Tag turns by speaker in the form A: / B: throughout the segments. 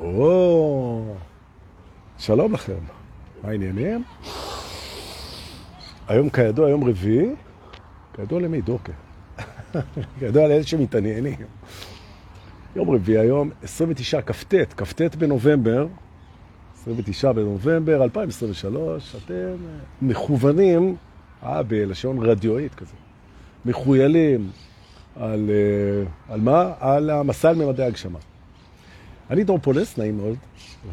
A: או, שלום לכם, מה העניינים? היום כידוע, יום רביעי, כידוע למי דוקא? כידוע לאלה שמתעניינים. יום רביעי היום, 29 כ"ט, כ"ט בנובמבר, 29 בנובמבר 2023, אתם מכוונים, אה, בלשון רדיואית כזה, מחוילים על, אה, על מה? על המסע על ממדי הגשמה. אני דור פולס, נעים מאוד,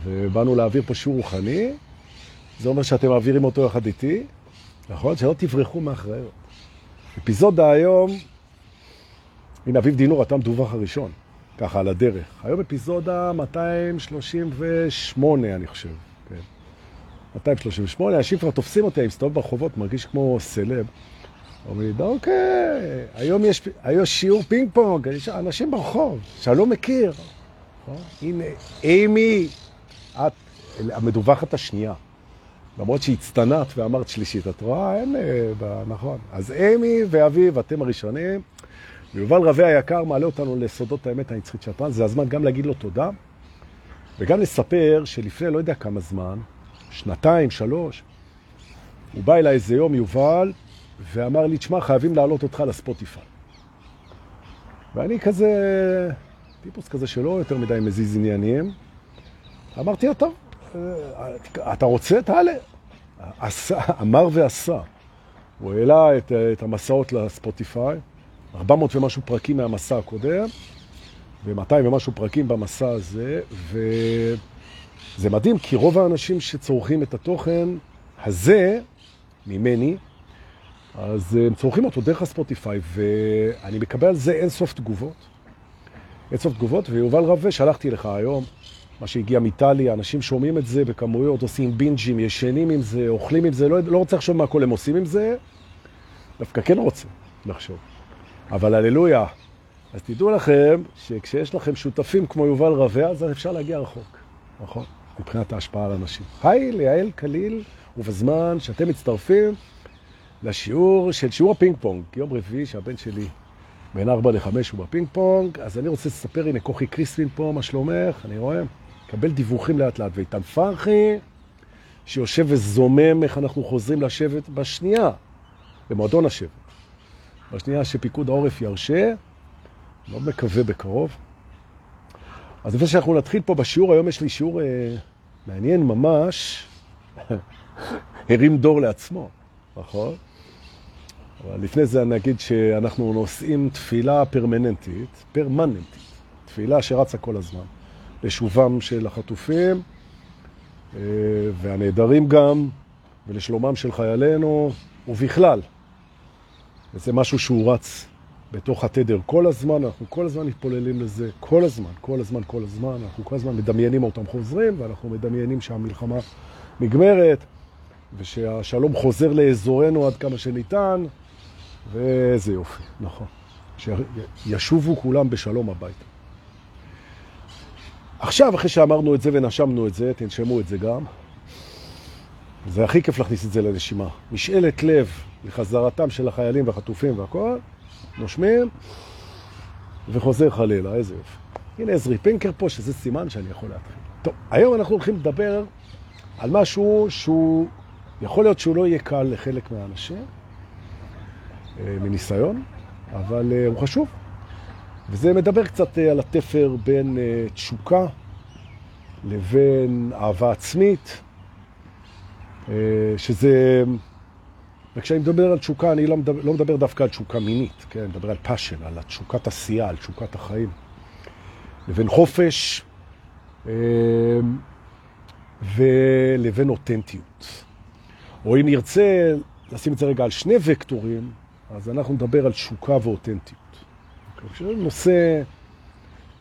A: ובאנו להעביר פה שיעור רוחני, זה אומר שאתם מעבירים אותו יחד איתי, נכון? שלא תברחו מאחריות. אפיזודה היום, הנה אביב דינור, אתה מדווח הראשון, ככה על הדרך. היום אפיזודה 238, אני חושב, כן. 238, אנשים כבר תופסים אותי, אני מסתובב ברחובות, מרגיש כמו סלב. אומרים לי, אוקיי, היום יש, היום שיעור פינג פונג, אנשים ברחוב שאני לא מכיר. נכון? הנה, אימי, את המדווחת השנייה. למרות שהצטנת ואמרת שלישית, את רואה? אין, אה, נכון. אז אימי ואביב, אתם הראשונים. ויובל רווה היקר מעלה אותנו לסודות האמת הנצחית של הפרנס. זה הזמן גם להגיד לו תודה, וגם לספר שלפני לא יודע כמה זמן, שנתיים, שלוש, הוא בא אליי איזה יום, יובל, ואמר לי, תשמע, חייבים להעלות אותך לספוטיפיי. ואני כזה, טיפוס כזה שלא יותר מדי מזיז עניינים. אמרתי לו, טוב, אה, אתה רוצה? תעלה. אמר ועשה. הוא העלה את, את המסעות לספוטיפיי, 400 ומשהו פרקים מהמסע הקודם, ו-200 ומשהו פרקים במסע הזה, וזה מדהים, כי רוב האנשים שצורכים את התוכן הזה, ממני, אז הם צורכים אותו דרך הספוטיפיי, ואני מקבל על זה אין סוף תגובות. אין סוף תגובות, ויובל רווה, שלחתי לך היום, מה שהגיע מאיטליה, אנשים שומעים את זה בכמויות, עושים בינג'ים, ישנים עם זה, אוכלים עם זה, לא, לא רוצה לחשוב מה כל הם עושים עם זה, דווקא כן רוצה לחשוב. אבל הללויה. אז תדעו לכם שכשיש לכם שותפים כמו יובל רווה, אז אפשר להגיע רחוק, נכון? מבחינת ההשפעה על אנשים. היי, ליעל קליל, ובזמן שאתם מצטרפים לשיעור של שיעור הפינג פונג, יום רביעי שהבן שלי בין 4 ל-5 הוא בפינג פונג, אז אני רוצה לספר, הנה כוכי קריספין פה, מה שלומך? אני רואה, קבל דיווחים לאט לאט. ואיתן פרחי, שיושב וזומם איך אנחנו חוזרים לשבת בשנייה, במועדון השבת. בשנייה שפיקוד העורף ירשה, לא מקווה בקרוב. אז לפני שאנחנו נתחיל פה בשיעור, היום יש לי שיעור אה, מעניין ממש, הרים דור לעצמו, נכון? אבל לפני זה אני אגיד שאנחנו נושאים תפילה פרמננטית, פרמננטית, תפילה שרצה כל הזמן, לשובם של החטופים אה, והנעדרים גם, ולשלומם של חיילינו, ובכלל. וזה משהו שהוא רץ בתוך התדר כל הזמן, אנחנו כל הזמן מתפוללים לזה, כל הזמן, כל הזמן, כל הזמן, אנחנו כל הזמן מדמיינים אותם חוזרים, ואנחנו מדמיינים שהמלחמה נגמרת, ושהשלום חוזר לאזורנו עד כמה שניתן, ואיזה יופי, נכון. שישובו כולם בשלום הביתה. עכשיו, אחרי שאמרנו את זה ונשמנו את זה, תנשמו את זה גם. זה הכי כיף להכניס את זה לנשימה. משאלת לב לחזרתם של החיילים והחטופים והכל, נושמים, וחוזר חלילה, איזה יופי. הנה עזרי פינקר פה, שזה סימן שאני יכול להתחיל. טוב, היום אנחנו הולכים לדבר על משהו שהוא, יכול להיות שהוא לא יהיה קל לחלק מהאנשים, מניסיון, אבל אה, הוא חשוב. וזה מדבר קצת אה, על התפר בין תשוקה לבין אהבה עצמית, שזה... וכשאני מדבר על תשוקה, אני לא מדבר, לא מדבר דווקא על תשוקה מינית, כן? אני מדבר על passion, על תשוקת עשייה, על תשוקת החיים. לבין חופש ולבין אותנטיות. או אם נרצה לשים את זה רגע על שני וקטורים, אז אנחנו נדבר על תשוקה ואותנטיות. זה נושא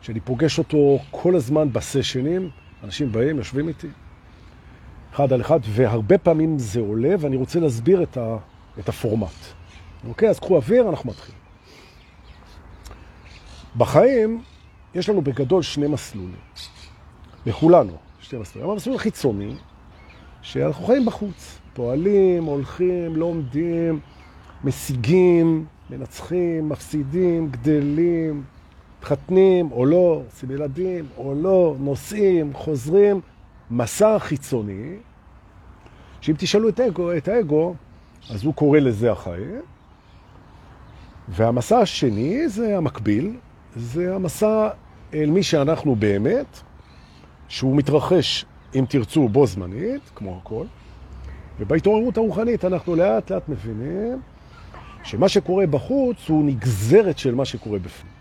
A: שאני פוגש אותו כל הזמן בסשנים, אנשים באים, יושבים איתי, אחד על אחד, והרבה פעמים זה עולה, ואני רוצה להסביר את, ה, את הפורמט. אוקיי? אז קחו אוויר, אנחנו מתחילים. בחיים יש לנו בגדול שני מסלולים. לכולנו, שני מסלולים. המסלול החיצוני, שאנחנו חיים בחוץ. פועלים, הולכים, לומדים, משיגים, מנצחים, מפסידים, גדלים, מתחתנים או לא, עושים ילדים או לא, נוסעים, חוזרים, מסע חיצוני, שאם תשאלו את האגו, את האגו, אז הוא קורא לזה החיים. והמסע השני זה המקביל, זה המסע אל מי שאנחנו באמת, שהוא מתרחש, אם תרצו, בו זמנית, כמו הכל. ובהתעוררות הרוחנית אנחנו לאט לאט מבינים שמה שקורה בחוץ הוא נגזרת של מה שקורה בפנים.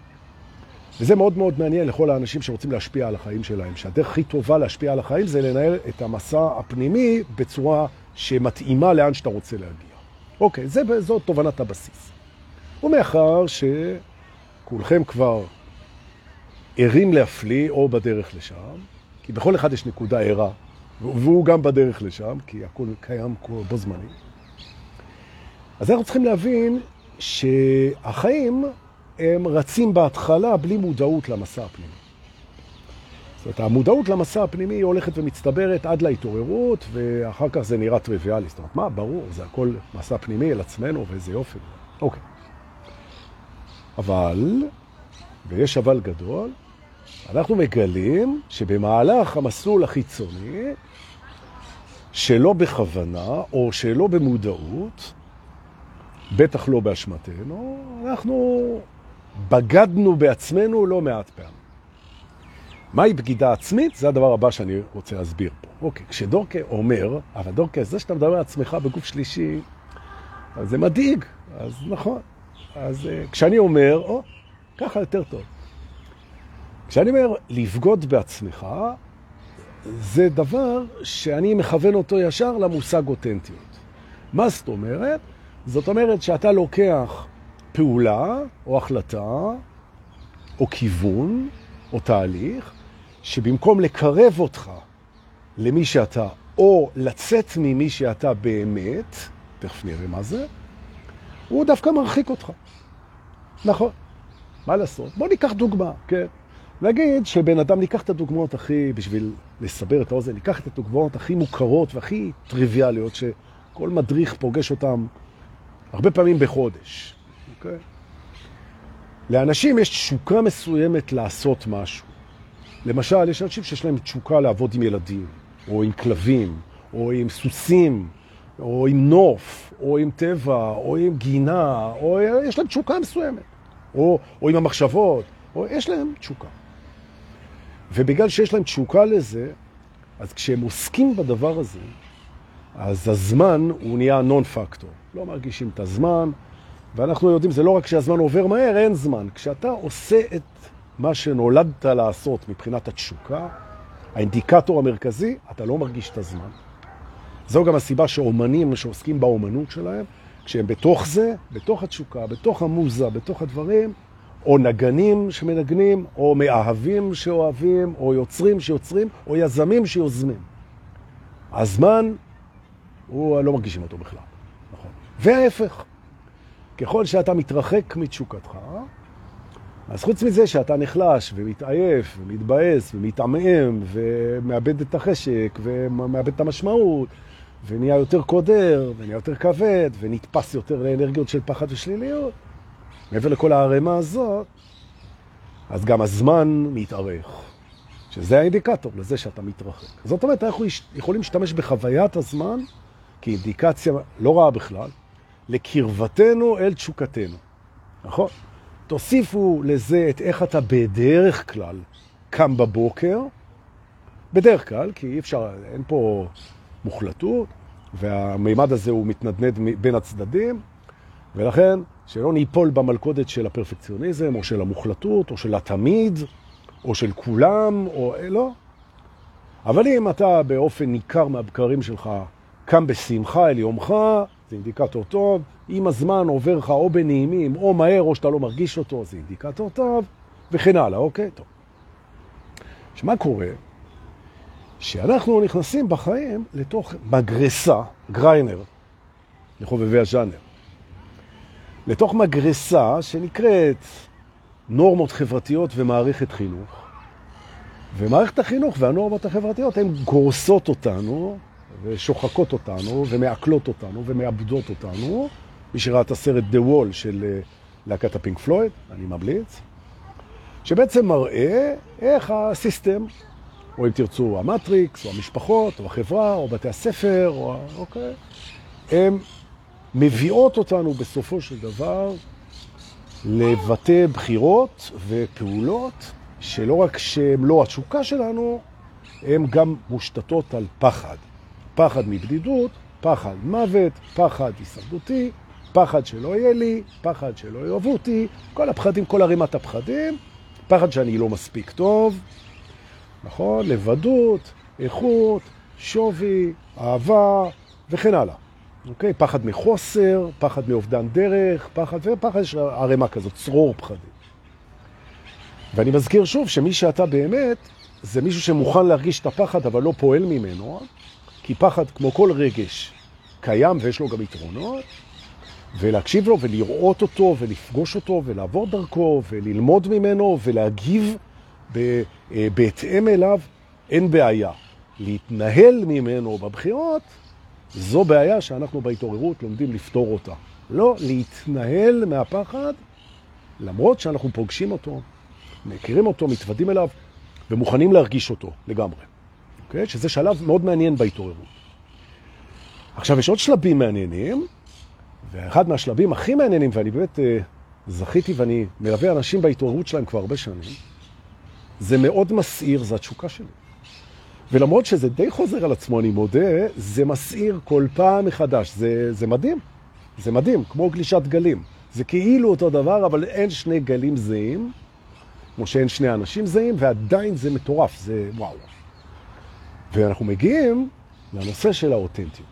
A: וזה מאוד מאוד מעניין לכל האנשים שרוצים להשפיע על החיים שלהם, שהדרך הכי טובה להשפיע על החיים זה לנהל את המסע הפנימי בצורה שמתאימה לאן שאתה רוצה להגיע. אוקיי, זה, זאת תובנת הבסיס. ומאחר שכולכם כבר ערים להפליא או בדרך לשם, כי בכל אחד יש נקודה ערה, והוא גם בדרך לשם, כי הכל קיים בו זמני. אז אנחנו צריכים להבין שהחיים הם רצים בהתחלה בלי מודעות למסע הפנימי. זאת אומרת, המודעות למסע הפנימי היא הולכת ומצטברת עד להתעוררות, ואחר כך זה נראה טריוויאלי. זאת אומרת, מה, ברור, זה הכל מסע פנימי אל עצמנו, ואיזה יופי. אוקיי. אבל, ויש אבל גדול, אנחנו מגלים שבמהלך המסלול החיצוני, שלא בכוונה או שלא במודעות, בטח לא באשמתנו, אנחנו בגדנו בעצמנו לא מעט פעמים. מהי בגידה עצמית? זה הדבר הבא שאני רוצה להסביר פה. אוקיי, כשדורקה אומר, אבל דורקה, זה שאתה מדבר על עצמך בגוף שלישי, אז זה מדאיג, אז נכון. אז uh, כשאני אומר, או, ככה יותר טוב. כשאני אומר לבגוד בעצמך, זה דבר שאני מכוון אותו ישר למושג אותנטיות. מה זאת אומרת? זאת אומרת שאתה לוקח פעולה או החלטה או כיוון או תהליך שבמקום לקרב אותך למי שאתה או לצאת ממי שאתה באמת, תכף נראה מה זה, הוא דווקא מרחיק אותך. נכון. מה לעשות? בוא ניקח דוגמה, כן. נגיד שבן אדם, ניקח את הדוגמאות הכי, בשביל לסבר את האוזן, ניקח את הדוגמאות הכי מוכרות והכי טריוויאליות, שכל מדריך פוגש אותם הרבה פעמים בחודש. אוקיי? לאנשים יש תשוקה מסוימת לעשות משהו. למשל, יש אנשים שיש להם תשוקה לעבוד עם ילדים, או עם כלבים, או עם סוסים, או עם נוף, או עם טבע, או עם גינה, או יש להם תשוקה מסוימת, או, או עם המחשבות, או יש להם תשוקה. ובגלל שיש להם תשוקה לזה, אז כשהם עוסקים בדבר הזה, אז הזמן הוא נהיה נון פקטור. לא מרגישים את הזמן, ואנחנו יודעים, זה לא רק כשהזמן עובר מהר, אין זמן. כשאתה עושה את מה שנולדת לעשות מבחינת התשוקה, האינדיקטור המרכזי, אתה לא מרגיש את הזמן. זו גם הסיבה שאומנים שעוסקים באומנות שלהם, כשהם בתוך זה, בתוך התשוקה, בתוך המוזה, בתוך הדברים, או נגנים שמנגנים, או מאהבים שאוהבים, או יוצרים שיוצרים, או יזמים שיוזמים. הזמן, הוא לא מרגישים אותו בכלל. נכון. וההפך, ככל שאתה מתרחק מתשוקתך, אז חוץ מזה שאתה נחלש ומתעייף ומתבאס ומתעמם ומאבד את החשק ומאבד את המשמעות ונהיה יותר קודר ונהיה יותר כבד ונתפס יותר לאנרגיות של פחד ושליליות, מעבר לכל הערימה הזאת, אז גם הזמן מתארך, שזה האינדיקטור לזה שאתה מתרחק. זאת אומרת, אנחנו יכולים להשתמש בחוויית הזמן כאינדיקציה לא רעה בכלל, לקרבתנו אל תשוקתנו, נכון? תוסיפו לזה את איך אתה בדרך כלל קם בבוקר, בדרך כלל, כי אי אפשר, אין פה מוחלטות, והמימד הזה הוא מתנדנד בין הצדדים, ולכן שלא ניפול במלכודת של הפרפקציוניזם, או של המוחלטות, או של התמיד, או של כולם, או לא. אבל אם אתה באופן ניכר מהבקרים שלך קם בשמחה אל יומך, זה אינדיקטור טוב. אם הזמן עובר לך או בנעימים, או מהר, או שאתה לא מרגיש אותו, זה אינדיקטור טוב, וכן הלאה, אוקיי? טוב. שמה קורה? שאנחנו נכנסים בחיים לתוך מגרסה, גריינר, לחובבי הז'אנר, לתוך מגרסה שנקראת נורמות חברתיות ומערכת חינוך. ומערכת החינוך והנורמות החברתיות הן גורסות אותנו ושוחקות אותנו, ומעקלות אותנו, ומאבדות אותנו. מי שראה את הסרט The Wall של אה, להקת הפינק פלויד, אני ממליץ, שבעצם מראה איך הסיסטם, או אם תרצו המטריקס, או המשפחות, או החברה, או בתי הספר, או... אוקיי, הם מביאות אותנו בסופו של דבר לבטא בחירות ופעולות שלא רק שהן לא התשוקה שלנו, הן גם מושתתות על פחד. פחד מבדידות, פחד מוות, פחד הישרדותי, פחד שלא יהיה לי, פחד שלא יאהבו אותי, כל הפחדים, כל הרימת הפחדים, פחד שאני לא מספיק טוב, נכון? לבדות, איכות, שווי, אהבה וכן הלאה. אוקיי? פחד מחוסר, פחד מאובדן דרך, פחד, ופחד יש ערימה כזאת, צרור פחדים. ואני מזכיר שוב שמי שאתה באמת, זה מישהו שמוכן להרגיש את הפחד, אבל לא פועל ממנו, כי פחד, כמו כל רגש, קיים ויש לו גם יתרונות, ולהקשיב לו ולראות אותו ולפגוש אותו ולעבור דרכו וללמוד ממנו ולהגיב אה, בהתאם אליו, אין בעיה. להתנהל ממנו בבחירות, זו בעיה שאנחנו בהתעוררות לומדים לפתור אותה. לא להתנהל מהפחד, למרות שאנחנו פוגשים אותו, מכירים אותו, מתוודים אליו ומוכנים להרגיש אותו לגמרי. אוקיי? שזה שלב מאוד מעניין בהתעוררות. עכשיו, יש עוד שלבים מעניינים, ואחד מהשלבים הכי מעניינים, ואני באמת אה, זכיתי ואני מלווה אנשים בהתעוררות שלהם כבר הרבה שנים, זה מאוד מסעיר, זה התשוקה שלי. ולמרות שזה די חוזר על עצמו, אני מודה, זה מסעיר כל פעם מחדש. זה, זה מדהים, זה מדהים, כמו גלישת גלים. זה כאילו אותו דבר, אבל אין שני גלים זהים, כמו שאין שני אנשים זהים, ועדיין זה מטורף, זה וואו. ואנחנו מגיעים לנושא של האותנטיות.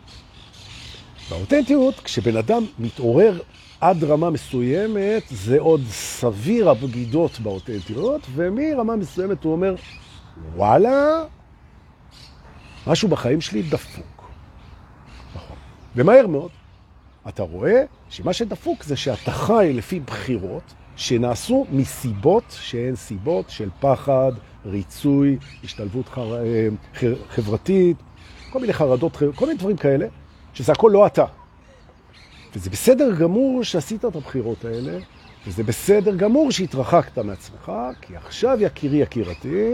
A: והאותנטיות, כשבן אדם מתעורר עד רמה מסוימת, זה עוד סביר הבגידות באותנטיות, ומרמה מסוימת הוא אומר, וואלה, משהו בחיים שלי דפוק. נכון. ומהר מאוד, אתה רואה שמה שדפוק זה שאתה חי לפי בחירות שנעשו מסיבות שהן סיבות של פחד, ריצוי, השתלבות חר... אה, חברתית, כל מיני חרדות, כל מיני דברים כאלה, שזה הכל לא אתה. וזה בסדר גמור שעשית את הבחירות האלה, וזה בסדר גמור שהתרחקת מעצמך, כי עכשיו, יקירי יקירתי,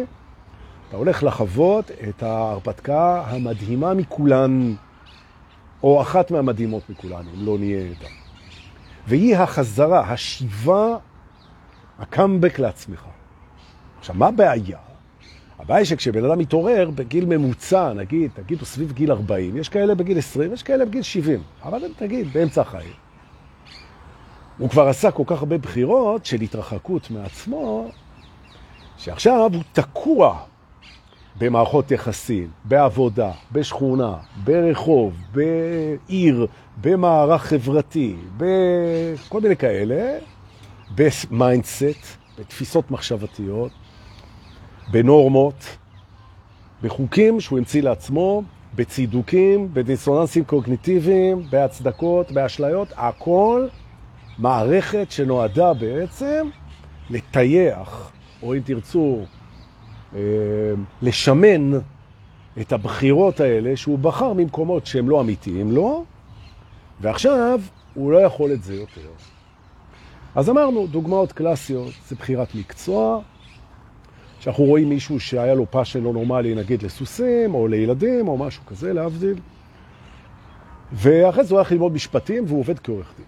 A: אתה הולך לחוות את ההרפתקה המדהימה מכולן, או אחת מהמדהימות מכולן, אם לא נהיה איתה. והיא החזרה, השיבה, הקאמבק לעצמך. עכשיו, מה הבעיה? הבעיה היא שכשבן אדם מתעורר בגיל ממוצע, נגיד, תגיד, הוא סביב גיל 40, יש כאלה בגיל 20, יש כאלה בגיל 70, אבל תגיד, באמצע החיים. הוא כבר עשה כל כך הרבה בחירות של התרחקות מעצמו, שעכשיו הוא תקוע במערכות יחסים, בעבודה, בשכונה, ברחוב, בעיר, במערך חברתי, בכל מיני כאלה, ב mindset, בתפיסות מחשבתיות, בנורמות, בחוקים שהוא המציא לעצמו, בצידוקים, בדיסוננסים קוגניטיביים, בהצדקות, באשליות, הכל מערכת שנועדה בעצם לטייח, או אם תרצו, אה, לשמן את הבחירות האלה שהוא בחר ממקומות שהם לא אמיתיים לו, ועכשיו הוא לא יכול את זה יותר. אז אמרנו, דוגמאות קלאסיות זה בחירת מקצוע, שאנחנו רואים מישהו שהיה לו passion לא נורמלי, נגיד לסוסים או לילדים או משהו כזה, להבדיל, ואחרי זה הוא הולך ללמוד משפטים והוא עובד כעורך דין.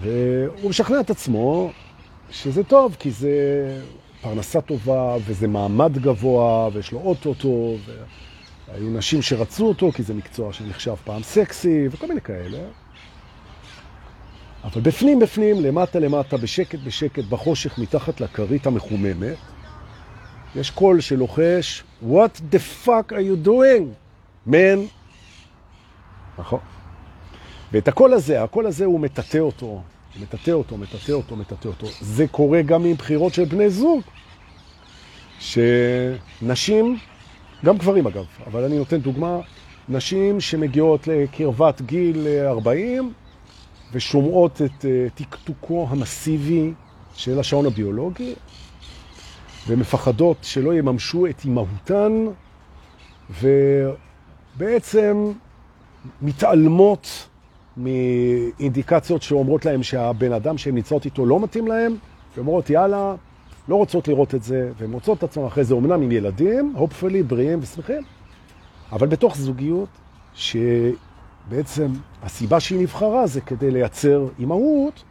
A: והוא משכנע את עצמו שזה טוב, כי זה פרנסה טובה, וזה מעמד גבוה, ויש לו אוטו טוב, והיו נשים שרצו אותו, כי זה מקצוע שנחשב פעם סקסי, וכל מיני כאלה. אבל בפנים בפנים, למטה למטה, בשקט בשקט, בחושך, מתחת לכרית המחוממת, יש קול שלוחש, What the fuck are you doing, man? נכון. ואת הקול הזה, הקול הזה הוא מטאטא אותו, מטאטא אותו, מטאטא אותו, מטאטא אותו. זה קורה גם עם בחירות של בני זוג. שנשים, גם גברים אגב, אבל אני נותן דוגמה, נשים שמגיעות לקרבת גיל 40 ושומעות את אה, תקתוקו המסיבי של השעון הביולוגי, ומפחדות שלא יממשו את אימהותן, ובעצם מתעלמות מאינדיקציות שאומרות להם שהבן אדם שהן נמצאות איתו לא מתאים להם, ואומרות, יאללה, לא רוצות לראות את זה, והן רוצות את עצמם אחרי זה, אומנם עם ילדים, hopefully בריאים ושמחים, אבל בתוך זוגיות שבעצם הסיבה שהיא נבחרה זה כדי לייצר אימהות,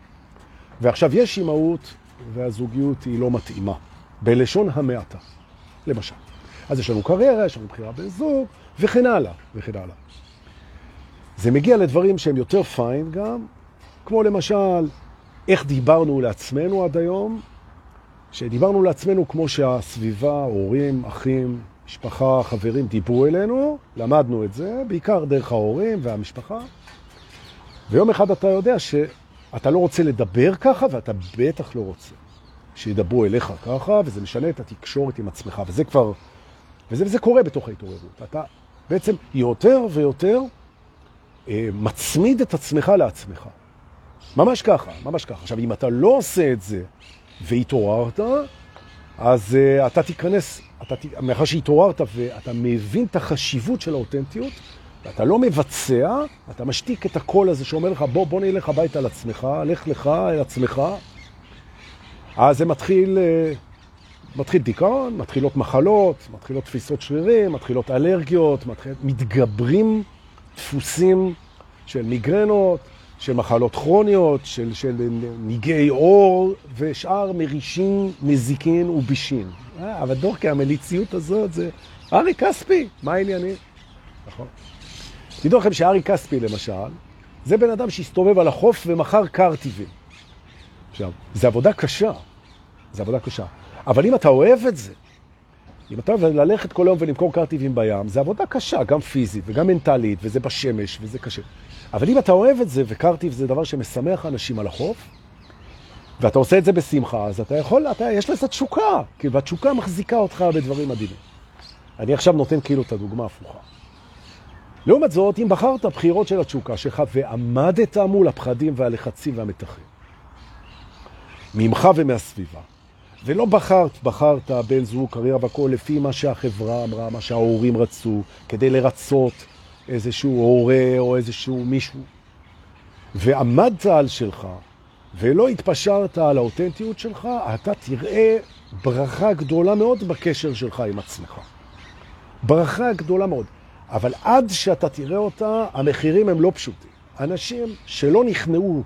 A: ועכשיו יש אימהות והזוגיות היא לא מתאימה, בלשון המעטה, למשל. אז יש לנו קריירה, יש לנו בחירה בן זוג, וכן הלאה, וכן הלאה. זה מגיע לדברים שהם יותר פיין גם, כמו למשל, איך דיברנו לעצמנו עד היום, שדיברנו לעצמנו כמו שהסביבה, הורים, אחים, משפחה, חברים דיברו אלינו, למדנו את זה, בעיקר דרך ההורים והמשפחה, ויום אחד אתה יודע שאתה לא רוצה לדבר ככה, ואתה בטח לא רוצה שידברו אליך ככה, וזה משנה את התקשורת עם עצמך, וזה כבר, וזה, וזה קורה בתוך ההתעוררות. אתה בעצם יותר ויותר אה, מצמיד את עצמך לעצמך. ממש ככה, ממש ככה. עכשיו, אם אתה לא עושה את זה והתעוררת, אז uh, אתה תיכנס, אתה, מאחר שהתעוררת ואתה מבין את החשיבות של האותנטיות, ואתה לא מבצע, אתה משתיק את הקול הזה שאומר לך, בוא, בוא נלך הביתה על עצמך, לך לך אל עצמך, אז זה מתחיל, uh, מתחיל דיכאון, מתחילות מחלות, מתחילות תפיסות שרירים, מתחילות אלרגיות, מתחיל, מתגברים דפוסים של מיגרנות, של מחלות כרוניות, של, של ניגי אור ושאר מרישים, מזיקין ובישים. אה, אבל דורקי, המליציות הזאת זה ארי כספי, מה העניינים? נכון. תדעו לכם שארי כספי למשל, זה בן אדם שהסתובב על החוף ומכר קרטיבים. עכשיו, זה עבודה קשה, זה עבודה קשה. אבל אם אתה אוהב את זה, אם אתה אוהב ללכת כל היום ולמכור קרטיבים בים, זה עבודה קשה, גם פיזית וגם מנטלית, וזה בשמש, וזה קשה. אבל אם אתה אוהב את זה, וקרטיב זה דבר שמשמח אנשים על החוף, ואתה עושה את זה בשמחה, אז אתה יכול, אתה, יש לזה תשוקה, כי והתשוקה מחזיקה אותך בדברים מדהימים. אני עכשיו נותן כאילו את הדוגמה הפוכה. לעומת זאת, אם בחרת בחירות של התשוקה שלך ועמדת מול הפחדים והלחצים והמתחים, ממך ומהסביבה, ולא בחרת, בחרת בן זוג, קריירה והכל, לפי מה שהחברה אמרה, מה שההורים רצו, כדי לרצות איזשהו הורה או איזשהו מישהו, ועמדת על שלך, ולא התפשרת על האותנטיות שלך, אתה תראה ברכה גדולה מאוד בקשר שלך עם עצמך. ברכה גדולה מאוד. אבל עד שאתה תראה אותה, המחירים הם לא פשוטים. אנשים שלא נכנעו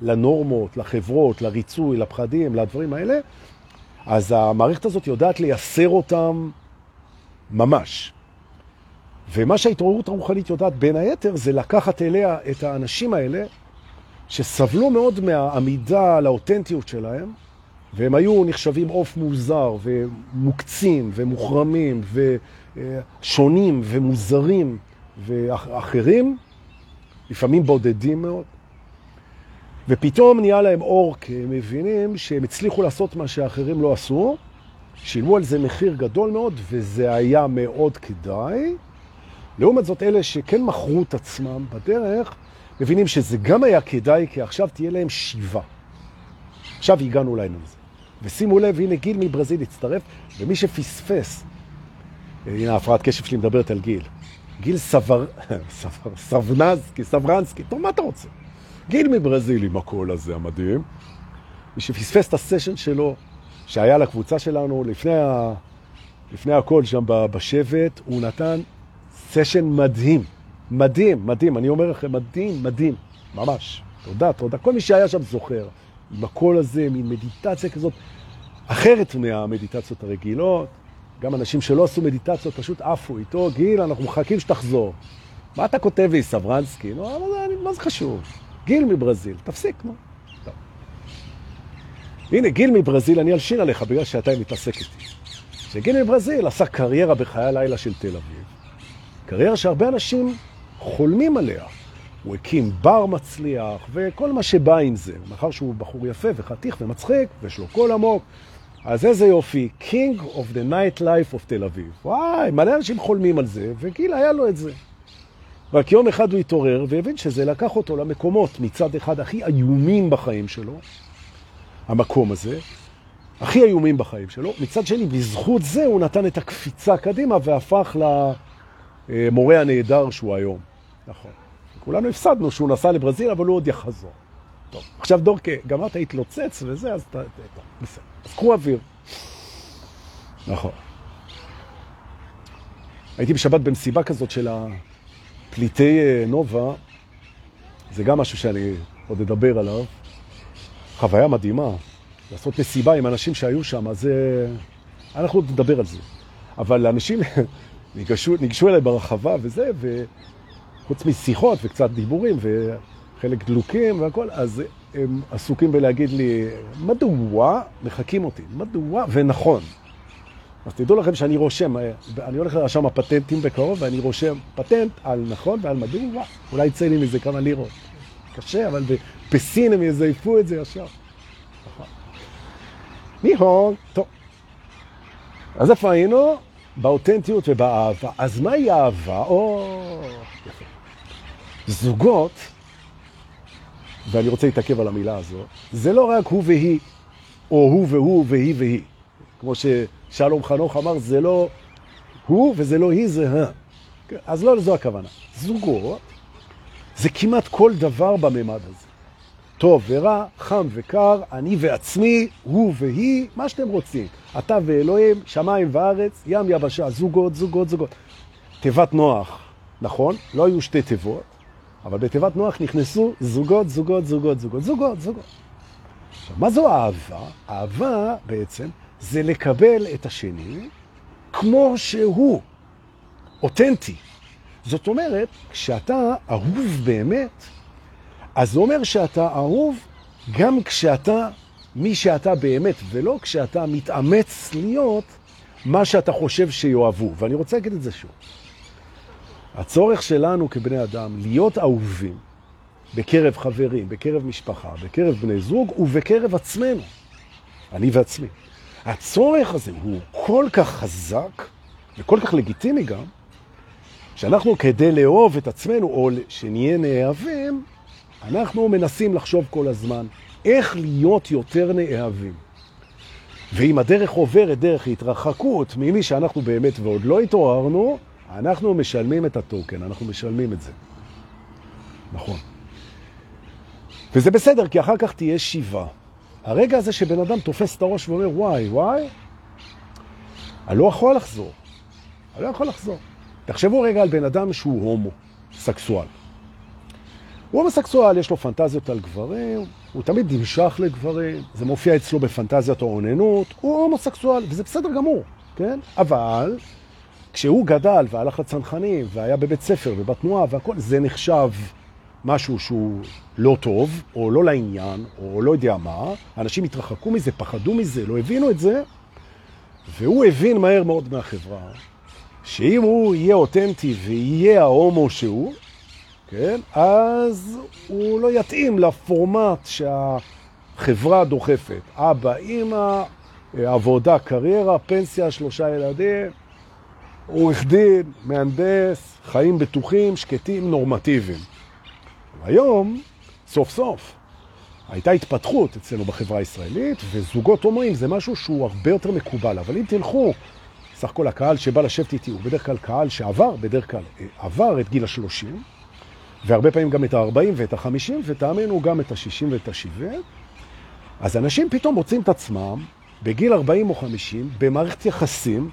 A: לנורמות, לחברות, לריצוי, לפחדים, לדברים האלה, אז המערכת הזאת יודעת לייסר אותם ממש. ומה שההתעוררות הרוחנית יודעת בין היתר זה לקחת אליה את האנשים האלה שסבלו מאוד מהעמידה על האותנטיות שלהם, והם היו נחשבים עוף מוזר ומוקצים ומוחרמים ושונים ומוזרים ואחרים, לפעמים בודדים מאוד. ופתאום נהיה להם אור, כי הם מבינים שהם הצליחו לעשות מה שאחרים לא עשו, שילמו על זה מחיר גדול מאוד, וזה היה מאוד כדאי. לעומת זאת, אלה שכן מכרו את עצמם בדרך, מבינים שזה גם היה כדאי, כי עכשיו תהיה להם שיבה. עכשיו הגענו לעניין הזה. ושימו לב, הנה גיל מברזיל הצטרף, ומי שפספס, הנה ההפרעת קשב שלי מדברת על גיל. גיל סבר... סבר... סברנסקי, סברנסקי, טוב, מה אתה רוצה? גיל מברזיל עם הקול הזה המדהים, מי שפספס את הסשן שלו, שהיה לקבוצה שלנו לפני, ה... לפני הכל שם בשבט, הוא נתן סשן מדהים, מדהים, מדהים, אני אומר לכם, מדהים, מדהים, ממש. תודה, תודה. כל מי שהיה שם זוכר, עם הקול הזה, מין מדיטציה כזאת, אחרת מהמדיטציות הרגילות. גם אנשים שלא עשו מדיטציות פשוט עפו איתו, גיל, אנחנו מחכים שתחזור. מה אתה כותב לי, סברנסקי? נו, מה מה זה חשוב? גיל מברזיל, תפסיק, נו. טוב. הנה, גיל מברזיל, אני אלשין עליך בגלל שאתה מתעסק איתי. שגיל מברזיל עשה קריירה בחיי הלילה של תל אביב. קריירה שהרבה אנשים חולמים עליה. הוא הקים בר מצליח וכל מה שבא עם זה. מאחר שהוא בחור יפה וחתיך ומצחיק ויש לו קול עמוק, אז איזה יופי, King of the Night Life of תל אביב. וואי, מלא אנשים חולמים על זה, וגיל היה לו את זה. רק יום אחד הוא התעורר והבין שזה לקח אותו למקומות מצד אחד הכי איומים בחיים שלו, המקום הזה, הכי איומים בחיים שלו, מצד שני, בזכות זה הוא נתן את הקפיצה קדימה והפך למורה הנהדר שהוא היום. נכון. כולנו הפסדנו שהוא נסע לברזיל, אבל הוא עוד יחזור. טוב, עכשיו דורקה, גמרת להתלוצץ וזה, אז אתה... בסדר. אז קחו אוויר. נכון. הייתי בשבת במסיבה כזאת של הפליטי אה, נובה, זה גם משהו שאני עוד אדבר עליו. חוויה מדהימה, לעשות מסיבה עם אנשים שהיו שם, אז אנחנו עוד נדבר על זה. אבל אנשים ניגשו, ניגשו אליי ברחבה וזה, וחוץ משיחות וקצת דיבורים וחלק דלוקים והכל, אז הם עסוקים בלהגיד לי, מדוע מחכים אותי? מדוע? ונכון. אז תדעו לכם שאני רושם, אני הולך לרשם הפטנטים בקרוב ואני רושם פטנט על נכון ועל מדוע, אולי יצא לי מזה כמה לירות. קשה, אבל בסין הם יזייפו את זה ישר. ניהון, טוב. אז איפה היינו? באותנטיות ובאהבה. אז מהי אהבה? או... זוגות, ואני רוצה להתעכב על המילה הזו, זה לא רק הוא והיא, או הוא והוא והיא והיא. כמו ששלום חנוך אמר, זה לא הוא וזה לא היא, זה ה. אז לא זו הכוונה. זוגות זה כמעט כל דבר בממד הזה. טוב ורע, חם וקר, אני ועצמי, הוא והיא, מה שאתם רוצים. אתה ואלוהים, שמיים וארץ, ים יבשה, זוגות, זוגות, זוגות. תיבת נוח, נכון? לא היו שתי תיבות, אבל בתיבת נוח נכנסו זוגות, זוגות, זוגות, זוגות, זוגות, זוגות. עכשיו, מה זו אהבה? אהבה בעצם זה לקבל את השני כמו שהוא, אותנטי. זאת אומרת, כשאתה אהוב באמת, אז זה אומר שאתה אהוב גם כשאתה מי שאתה באמת, ולא כשאתה מתאמץ להיות מה שאתה חושב שיאהבו. ואני רוצה להגיד את זה שוב. הצורך שלנו כבני אדם להיות אהובים בקרב חברים, בקרב משפחה, בקרב בני זוג ובקרב עצמנו, אני ועצמי. הצורך הזה הוא כל כך חזק וכל כך לגיטימי גם, שאנחנו כדי לאהוב את עצמנו או שנהיה נאהבים, אנחנו מנסים לחשוב כל הזמן איך להיות יותר נאהבים. ואם הדרך עוברת דרך התרחקות ממי שאנחנו באמת ועוד לא התעוררנו, אנחנו משלמים את הטוקן, אנחנו משלמים את זה. נכון. וזה בסדר, כי אחר כך תהיה שיבה. הרגע הזה שבן אדם תופס את הראש ואומר, וואי, וואי, אני לא יכול לחזור. אני לא יכול לחזור. תחשבו רגע על בן אדם שהוא הומו, סקסואל. הוא הומוסקסואל, יש לו פנטזיות על גברים, הוא תמיד נמשך לגברים, זה מופיע אצלו בפנטזיית האוננות, הוא הומוסקסואל, וזה בסדר גמור, כן? אבל כשהוא גדל והלך לצנחנים והיה בבית ספר ובתנועה והכל, זה נחשב משהו שהוא לא טוב, או לא לעניין, או לא יודע מה, אנשים התרחקו מזה, פחדו מזה, לא הבינו את זה, והוא הבין מהר מאוד מהחברה, שאם הוא יהיה אותנטי ויהיה ההומו שהוא, כן? אז הוא לא יתאים לפורמט שהחברה דוחפת. אבא, אמא, עבודה, קריירה, פנסיה, שלושה ילדים, עורך דין, מהנדס, חיים בטוחים, שקטים, נורמטיביים. היום, סוף סוף, הייתה התפתחות אצלנו בחברה הישראלית, וזוגות אומרים, זה משהו שהוא הרבה יותר מקובל. אבל אם תלכו, סך הכל הקהל שבא לשבת איתי הוא בדרך כלל קהל שעבר, בדרך כלל עבר את גיל השלושים, והרבה פעמים גם את ה-40 ואת ה-50, ותאמינו גם את ה-60 ואת ה-70. אז אנשים פתאום מוצאים את עצמם בגיל 40 או 50 במערכת יחסים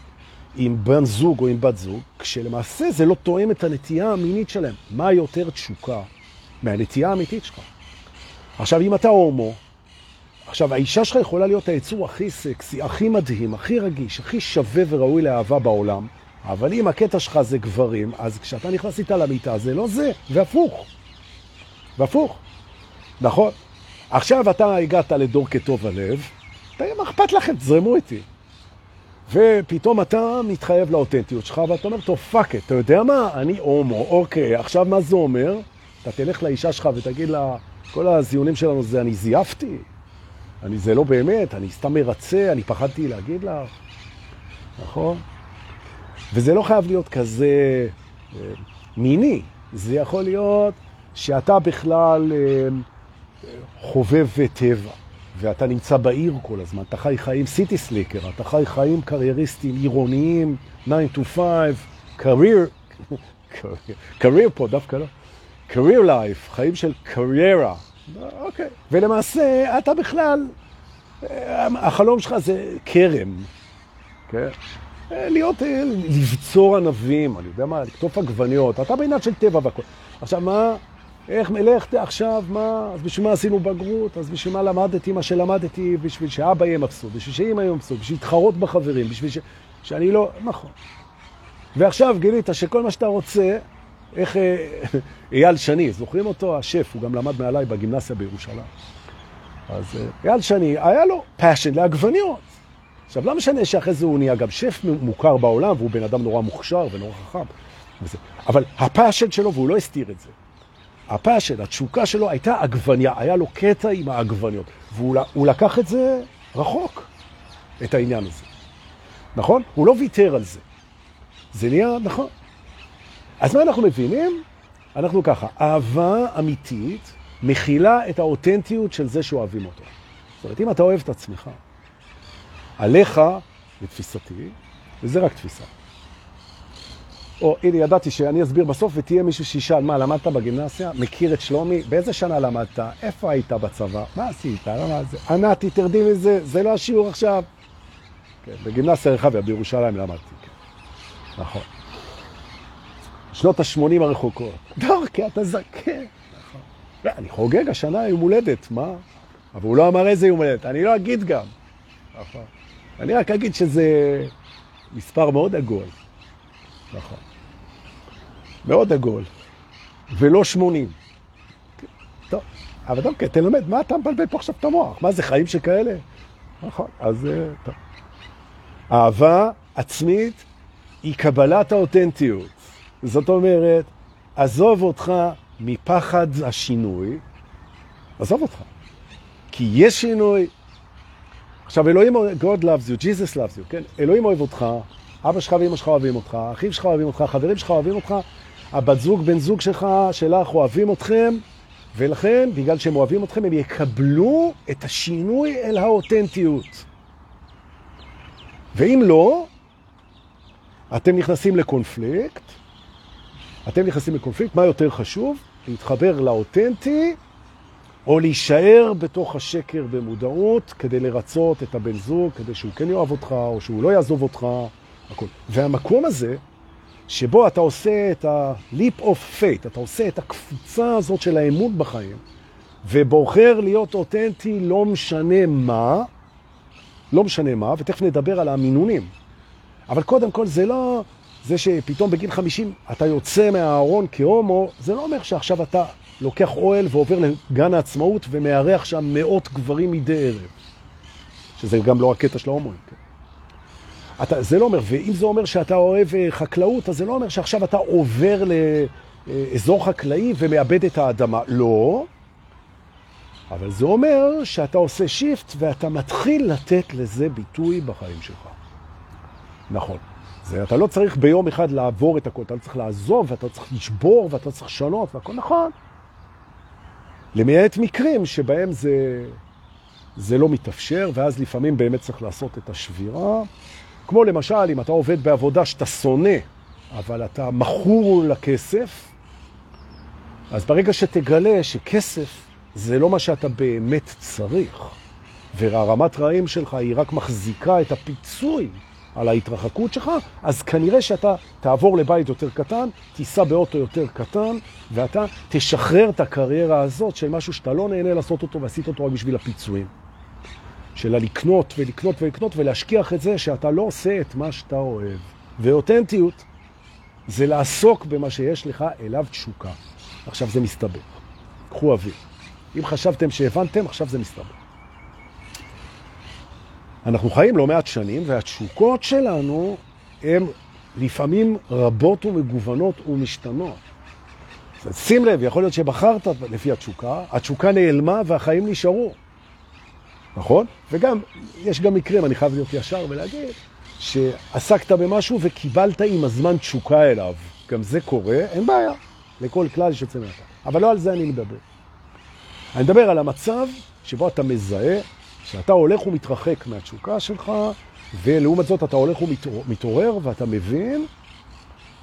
A: עם בן זוג או עם בת זוג, כשלמעשה זה לא תואם את הנטייה המינית שלהם. מה יותר תשוקה מהנטייה האמיתית שלך? עכשיו, אם אתה הומו, עכשיו, האישה שלך יכולה להיות היצור הכי סקסי, הכי מדהים, הכי רגיש, הכי שווה וראוי לאהבה בעולם, אבל אם הקטע שלך זה גברים, אז כשאתה נכנס איתה למיטה זה לא זה, והפוך. והפוך. נכון. עכשיו אתה הגעת לדור כטוב הלב, מה אכפת לכם? תזרמו איתי. ופתאום אתה מתחייב לאותנטיות שלך, ואתה אומר, טוב, fuck it, אתה יודע מה? אני הומו, אוקיי, עכשיו מה זה אומר? אתה תלך לאישה שלך ותגיד לה, כל הזיונים שלנו זה אני זייפתי? אני, זה לא באמת, אני סתם מרצה, אני פחדתי להגיד לך, נכון? וזה לא חייב להיות כזה אה, מיני, זה יכול להיות שאתה בכלל אה, חובב טבע, ואתה נמצא בעיר כל הזמן, אתה חי חיים סיטי סליקר, אתה חי חיים קרייריסטיים עירוניים, 9 to 5, career, career פה דווקא לא, career life, חיים של קריירה, אוקיי. ולמעשה, אתה בכלל, אה, החלום שלך זה כרם, כן? אה, להיות, אה, לבצור ענבים, אני יודע מה, לקטוף עגבניות, אתה בעניין של טבע והכל. עכשיו מה, איך מלך עכשיו, מה, אז בשביל מה עשינו בגרות, אז בשביל מה למדתי מה שלמדתי, בשביל שאבא יהיה מבסוט, בשביל שאמא יהיה מבסוט, בשביל להתחרות בחברים, בשביל ש... שאני לא, נכון. ועכשיו גילית שכל מה שאתה רוצה, איך אייל שני, זוכרים אותו? השף, הוא גם למד מעליי בגימנסיה בירושלים. אז אייל שני, היה לו passion לעגבניות. עכשיו, לא משנה שאחרי זה הוא נהיה גם שף מוכר בעולם, והוא בן אדם נורא מוכשר ונורא חכם. וזה. אבל ה passion שלו, והוא לא הסתיר את זה, ה passion, התשוקה שלו הייתה עגבניה, היה לו קטע עם העגבניות, והוא לקח את זה רחוק, את העניין הזה. נכון? הוא לא ויתר על זה. זה נהיה, נכון. אז מה אנחנו מבינים? אנחנו ככה, אהבה אמיתית מכילה את האותנטיות של זה שאוהבים אותו. זאת אומרת, אם אתה אוהב את עצמך, עליך, לתפיסתי, וזה רק תפיסה. או, הנה, ידעתי שאני אסביר בסוף ותהיה מישהו שישאל, מה, למדת בגימנסיה? מכיר את שלומי? באיזה שנה למדת? איפה היית בצבא? מה עשית? למה זה? ענתי, תרדי מזה, זה לא השיעור עכשיו. כן, בגימנסיה רחביה בירושלים למדתי, כן. נכון. שנות ה-80 הרחוקות. דורקי, אתה זקן. נכון. אני חוגג השנה יום הולדת, מה? אבל הוא לא אמר איזה יום הולדת, אני לא אגיד גם. נכון. אני רק אגיד שזה מספר מאוד עגול. נכון. מאוד עגול. ולא 80. טוב, אבל כן, תלמד, מה אתה מבלבל פה עכשיו את המוח? מה זה, חיים שכאלה? נכון, אז אה, טוב. אהבה עצמית היא קבלת האותנטיות. זאת אומרת, עזוב אותך מפחד השינוי, עזוב אותך. כי יש שינוי, עכשיו, אלוהים, God loves you, Jesus loves you, כן? אלוהים אוהב אותך, אבא שלך ואמא שלך אוהבים אותך, אחים שלך אוהבים אותך, חברים שלך אוהבים אותך, הבת זוג, בן זוג שלך, שלך אוהבים אתכם, ולכן, בגלל שהם אוהבים אתכם, הם יקבלו את השינוי אל האותנטיות. ואם לא, אתם נכנסים לקונפליקט, אתם נכנסים לקונפליקט, מה יותר חשוב? להתחבר לאותנטי או להישאר בתוך השקר במודעות כדי לרצות את הבן זוג, כדי שהוא כן יאהב אותך, או שהוא לא יעזוב אותך, הכל. והמקום הזה, שבו אתה עושה את ה-leap of faith, אתה עושה את הקפוצה הזאת של האמון בחיים, ובוחר להיות אותנטי לא משנה מה, לא משנה מה, ותכף נדבר על המינונים. אבל קודם כל זה לא, זה שפתאום בגיל 50 אתה יוצא מהארון כהומו, זה לא אומר שעכשיו אתה לוקח אוהל ועובר לגן העצמאות ומארח שם מאות גברים מדי ערב. שזה גם לא הקטע של ההומואים. כן? אתה, זה לא אומר, ואם זה אומר שאתה אוהב אה, חקלאות, אז זה לא אומר שעכשיו אתה עובר לאזור חקלאי ומאבד את האדמה. לא, אבל זה אומר שאתה עושה שיפט ואתה מתחיל לתת לזה ביטוי בחיים שלך. נכון. זה, אתה לא צריך ביום אחד לעבור את הכל, אתה לא צריך לעזוב, ואתה צריך לשבור, ואתה צריך לשנות, והכל נכון. למעט מקרים שבהם זה, זה לא מתאפשר, ואז לפעמים באמת צריך לעשות את השבירה. כמו למשל, אם אתה עובד בעבודה שאתה שונא, אבל אתה מכור לכסף, אז ברגע שתגלה שכסף זה לא מה שאתה באמת צריך, והרמת רעים שלך היא רק מחזיקה את הפיצוי על ההתרחקות שלך, אז כנראה שאתה תעבור לבית יותר קטן, תיסע באוטו יותר קטן, ואתה תשחרר את הקריירה הזאת של משהו שאתה לא נהנה לעשות אותו ועשית אותו רק בשביל הפיצויים. של הלקנות ולקנות ולקנות ולהשכיח את זה שאתה לא עושה את מה שאתה אוהב. ואותנטיות זה לעסוק במה שיש לך אליו תשוקה. עכשיו זה מסתבר. קחו אוויר. אם חשבתם שהבנתם, עכשיו זה מסתבר. אנחנו חיים לא מעט שנים, והתשוקות שלנו הן לפעמים רבות ומגוונות ומשתנות. שים לב, יכול להיות שבחרת לפי התשוקה, התשוקה נעלמה והחיים נשארו. נכון? וגם, יש גם מקרים, אני חייב להיות ישר ולהגיד, שעסקת במשהו וקיבלת עם הזמן תשוקה אליו. גם זה קורה, אין בעיה, לכל כלל שיוצא מהפה. אבל לא על זה אני מדבר. אני מדבר על המצב שבו אתה מזהה שאתה הולך ומתרחק מהתשוקה שלך, ולעומת זאת אתה הולך ומתעורר ואתה מבין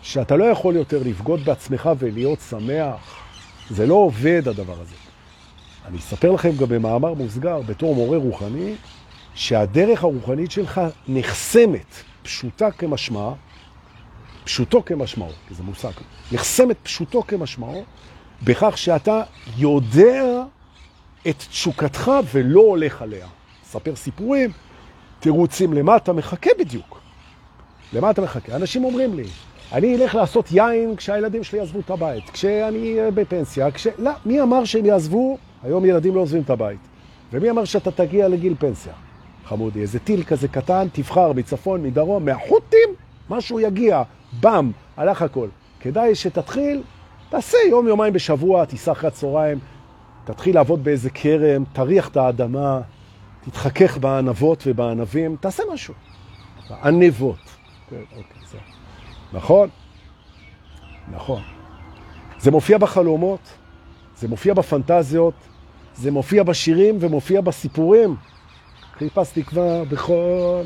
A: שאתה לא יכול יותר לבגוד בעצמך ולהיות שמח. זה לא עובד הדבר הזה. אני אספר לכם גם במאמר מוסגר, בתור מורה רוחני, שהדרך הרוחנית שלך נחסמת, פשוטה כמשמעה, פשוטו כמשמעו, כי זה מושג, נחסמת פשוטו כמשמעו, בכך שאתה יודע את תשוקתך ולא הולך עליה. ספר סיפורים, תירוצים, למה אתה מחכה בדיוק? למה אתה מחכה? אנשים אומרים לי, אני אלך לעשות יין כשהילדים שלי יעזבו את הבית, כשאני בפנסיה, כש... לא, מי אמר שהם יעזבו? היום ילדים לא עוזבים את הבית. ומי אמר שאתה תגיע לגיל פנסיה? חמודי, איזה טיל כזה קטן, תבחר מצפון, מדרום, מהחוטים, משהו יגיע, בם, הלך הכל. כדאי שתתחיל, תעשה יום, יומיים בשבוע, תיסע אחרי הצהריים, תתחיל לעבוד באיזה קרם, תריח את האדמה, תתחכך בענבות ובענבים, תעשה משהו. ענבות. כן, אוקיי, זה. נכון? נכון. זה מופיע בחלומות, זה מופיע בפנטזיות, זה מופיע בשירים ומופיע בסיפורים. חיפשתי כבר בכל...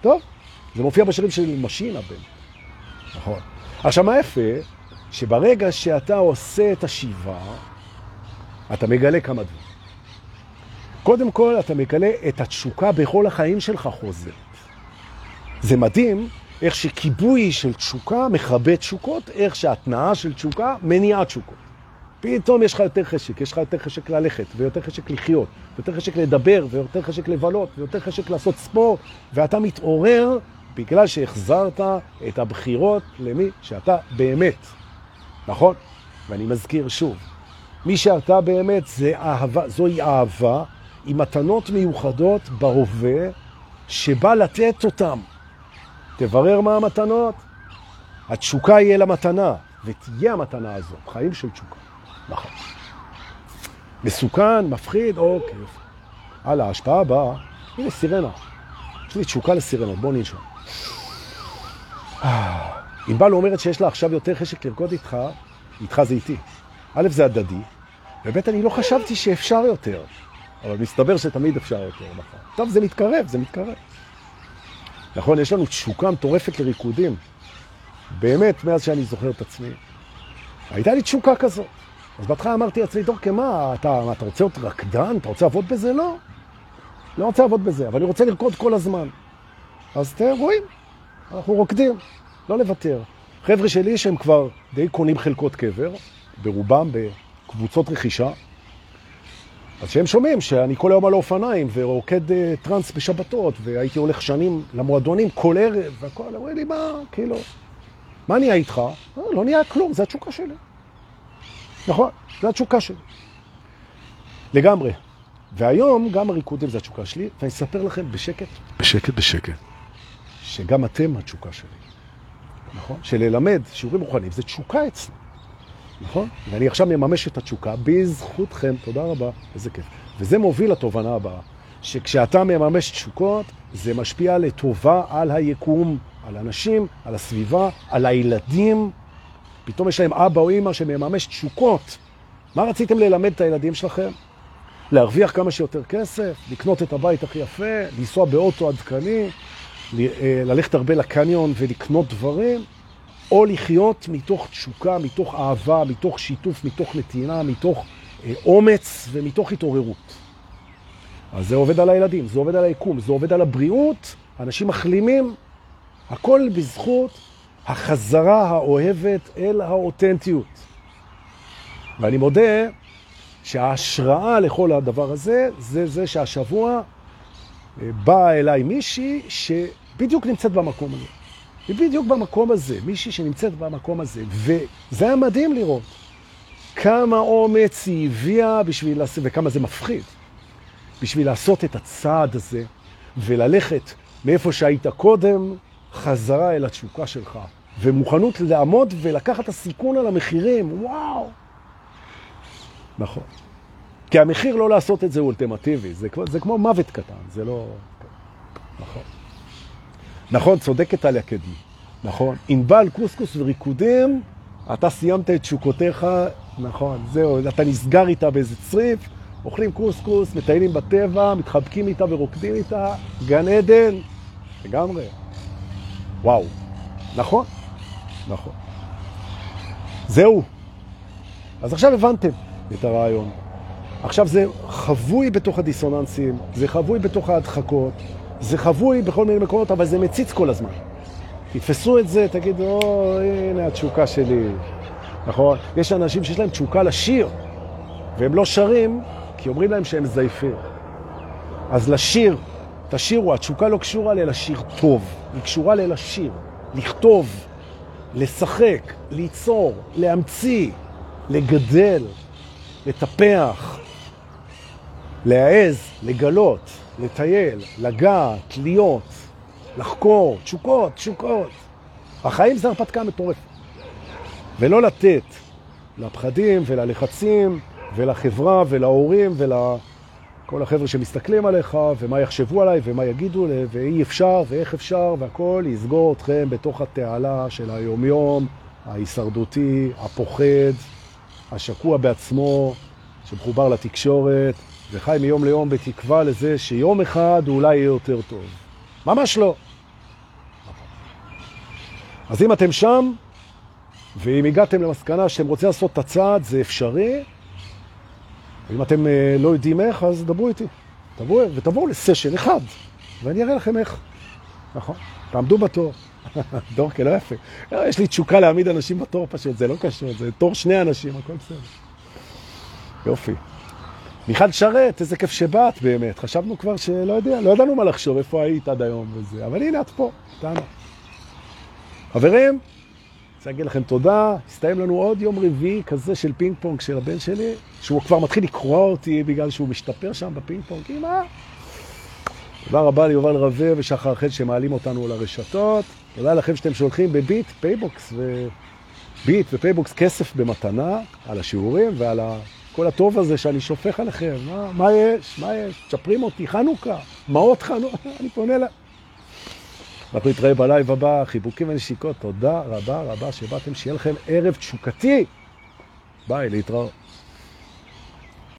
A: טוב, זה מופיע בשירים של משין הבן. נכון. עכשיו, מה יפה? שברגע שאתה עושה את השיבה, אתה מגלה כמה דברים. קודם כל, אתה מגלה את התשוקה בכל החיים שלך חוזרת. זה מדהים איך שכיבוי של תשוקה מכבה תשוקות, איך שהתנאה של תשוקה מניעה תשוקות. פתאום יש לך יותר חשק, יש לך יותר חשק ללכת, ויותר חשק לחיות, ויותר חשק לדבר, ויותר חשק לבלות, ויותר חשק לעשות ספורט, ואתה מתעורר בגלל שהחזרת את הבחירות למי שאתה באמת. נכון? ואני מזכיר שוב, מי שאתה באמת זה אהבה, זוהי אהבה עם מתנות מיוחדות בהווה שבא לתת אותם. תברר מה המתנות, התשוקה יהיה למתנה, ותהיה המתנה הזאת, חיים של תשוקה. נכון. מסוכן, מפחיד, אוקיי. הלאה, ההשפעה הבאה, הנה סירנה. יש לי תשוקה לסירנות, בוא ננשום. ענבל אומרת שיש לה עכשיו יותר חשק לרקוד איתך, איתך זה איתי. א', זה הדדי, וב', אני לא חשבתי שאפשר יותר, אבל מסתבר שתמיד אפשר יותר, נכון. טוב, זה מתקרב, זה מתקרב. נכון, יש לנו תשוקה מטורפת לריקודים. באמת, מאז שאני זוכר את עצמי. הייתה לי תשוקה כזאת. אז בהתחלה אמרתי לעצמי, דורקה, מה, אתה, מה, אתה רוצה להיות רקדן? אתה רוצה לעבוד בזה? לא. לא רוצה לעבוד בזה, אבל אני רוצה לרקוד כל הזמן. אז אתם רואים, אנחנו רוקדים, לא לוותר. חבר'ה שלי שהם כבר די קונים חלקות קבר, ברובם בקבוצות רכישה, אז שהם שומעים שאני כל היום על האופניים ורוקד uh, טרנס בשבתות, והייתי הולך שנים למועדונים כל ערב, והכל, אומרים לי, מה, כאילו, מה נהיה איתך? לא, לא נהיה כלום, זה התשוקה שלי. נכון, זה התשוקה שלי. לגמרי. והיום גם הריקודים זה התשוקה שלי, ואני אספר לכם בשקט, בשקט, בשקט, שגם אתם התשוקה שלי. נכון? שללמד שיעורים רוחניים זה תשוקה אצלי. נכון? ואני עכשיו מממש את התשוקה בזכותכם, תודה רבה, איזה כיף. וזה מוביל לתובנה הבאה, שכשאתה מממש תשוקות, זה משפיע לטובה על היקום, על אנשים, על הסביבה, על הילדים. פתאום יש להם אבא או אמא שמממש תשוקות. מה רציתם ללמד את הילדים שלכם? להרוויח כמה שיותר כסף, לקנות את הבית הכי יפה, לנסוע באוטו עדכני, אה, ללכת הרבה לקניון ולקנות דברים, או לחיות מתוך תשוקה, מתוך אהבה, מתוך שיתוף, מתוך נתינה, מתוך אה, אומץ ומתוך התעוררות. אז זה עובד על הילדים, זה עובד על היקום, זה עובד על הבריאות, אנשים מחלימים, הכל בזכות החזרה האוהבת אל האותנטיות. ואני מודה שההשראה לכל הדבר הזה, זה זה שהשבוע אה, באה אליי מישהי שבדיוק נמצאת במקום הזה. היא בדיוק במקום הזה, מישהי שנמצאת במקום הזה, וזה היה מדהים לראות כמה אומץ היא הביאה בשביל לעשות, וכמה זה מפחיד, בשביל לעשות את הצעד הזה וללכת מאיפה שהיית קודם, חזרה אל התשוקה שלך, ומוכנות לעמוד ולקחת הסיכון על המחירים, וואו. נכון. כי המחיר לא לעשות את זה הוא אולטימטיבי, זה, זה כמו מוות קטן, זה לא... נכון. נכון, צודקת עליה קדמי. נכון. ענבל, קוסקוס וריקודים, אתה סיימת את תשוקותיך, נכון, זהו, אתה נסגר איתה באיזה צריף, אוכלים קוסקוס, מטיילים בטבע, מתחבקים איתה ורוקדים איתה, גן עדן, לגמרי. וואו, נכון, נכון. זהו. אז עכשיו הבנתם את הרעיון. עכשיו זה חבוי בתוך הדיסוננסים, זה חבוי בתוך ההדחקות, זה חבוי בכל מיני מקומות, אבל זה מציץ כל הזמן. תתפסו את זה, תגידו, או, הנה התשוקה שלי. נכון? יש אנשים שיש להם תשוקה לשיר, והם לא שרים, כי אומרים להם שהם זייפים. אז לשיר, תשירו, התשוקה לא קשורה ללשיר טוב, היא קשורה ללשיר, לכתוב, לשחק, ליצור, להמציא, לגדל, לטפח, להעז, לגלות, לטייל, לגעת, להיות, לחקור, תשוקות, תשוקות. החיים זה הרפתקה מטורפת. ולא לתת לפחדים וללחצים ולחברה ולהורים ולכל החבר'ה שמסתכלים עליך ומה יחשבו עליי ומה יגידו ואי אפשר ואיך אפשר והכל יסגור אתכם בתוך התעלה של היומיום, ההישרדותי, הפוחד, השקוע בעצמו, שמחובר לתקשורת וחי מיום ליום בתקווה לזה שיום אחד הוא אולי יהיה יותר טוב. ממש לא. אז אם אתם שם, ואם הגעתם למסקנה שאתם רוצים לעשות את הצעד, זה אפשרי, ואם אתם אה, לא יודעים איך, אז דברו איתי. תבואו, ותבואו לסשן אחד, ואני אראה לכם איך. נכון? תעמדו בתור. דור כלא יפה. אה, יש לי תשוקה להעמיד אנשים בתור פשוט, זה לא קשור, זה תור שני אנשים, הכל בסדר. יופי. מיכל שרת, איזה כיף שבאת באמת. חשבנו כבר שלא יודע, לא ידענו מה לחשוב, איפה היית עד היום וזה, אבל הנה את פה, איתנו. חברים, רוצה להגיד לכם תודה, הסתיים לנו עוד יום רביעי כזה של פינג פונג של הבן שלי, שהוא כבר מתחיל לקרוע אותי בגלל שהוא משתפר שם בפינג פונג, כי מה? תודה רבה ליובל רווה ושחר חד שמעלים אותנו לרשתות. תודה לכם שאתם שולחים ב Bit, PayBox ו Bit ו PayBox כסף במתנה על השיעורים ועל ה... כל הטוב הזה שאני שופך עליכם. מה, מה יש? מה יש? תשפרים אותי, חנוכה, מעות חנוכה, אני פונה לה... אנחנו נתראה בלייב הבא, חיבוקים ונשיקות, תודה רבה רבה שבאתם, שיהיה לכם ערב תשוקתי. ביי, להתראות.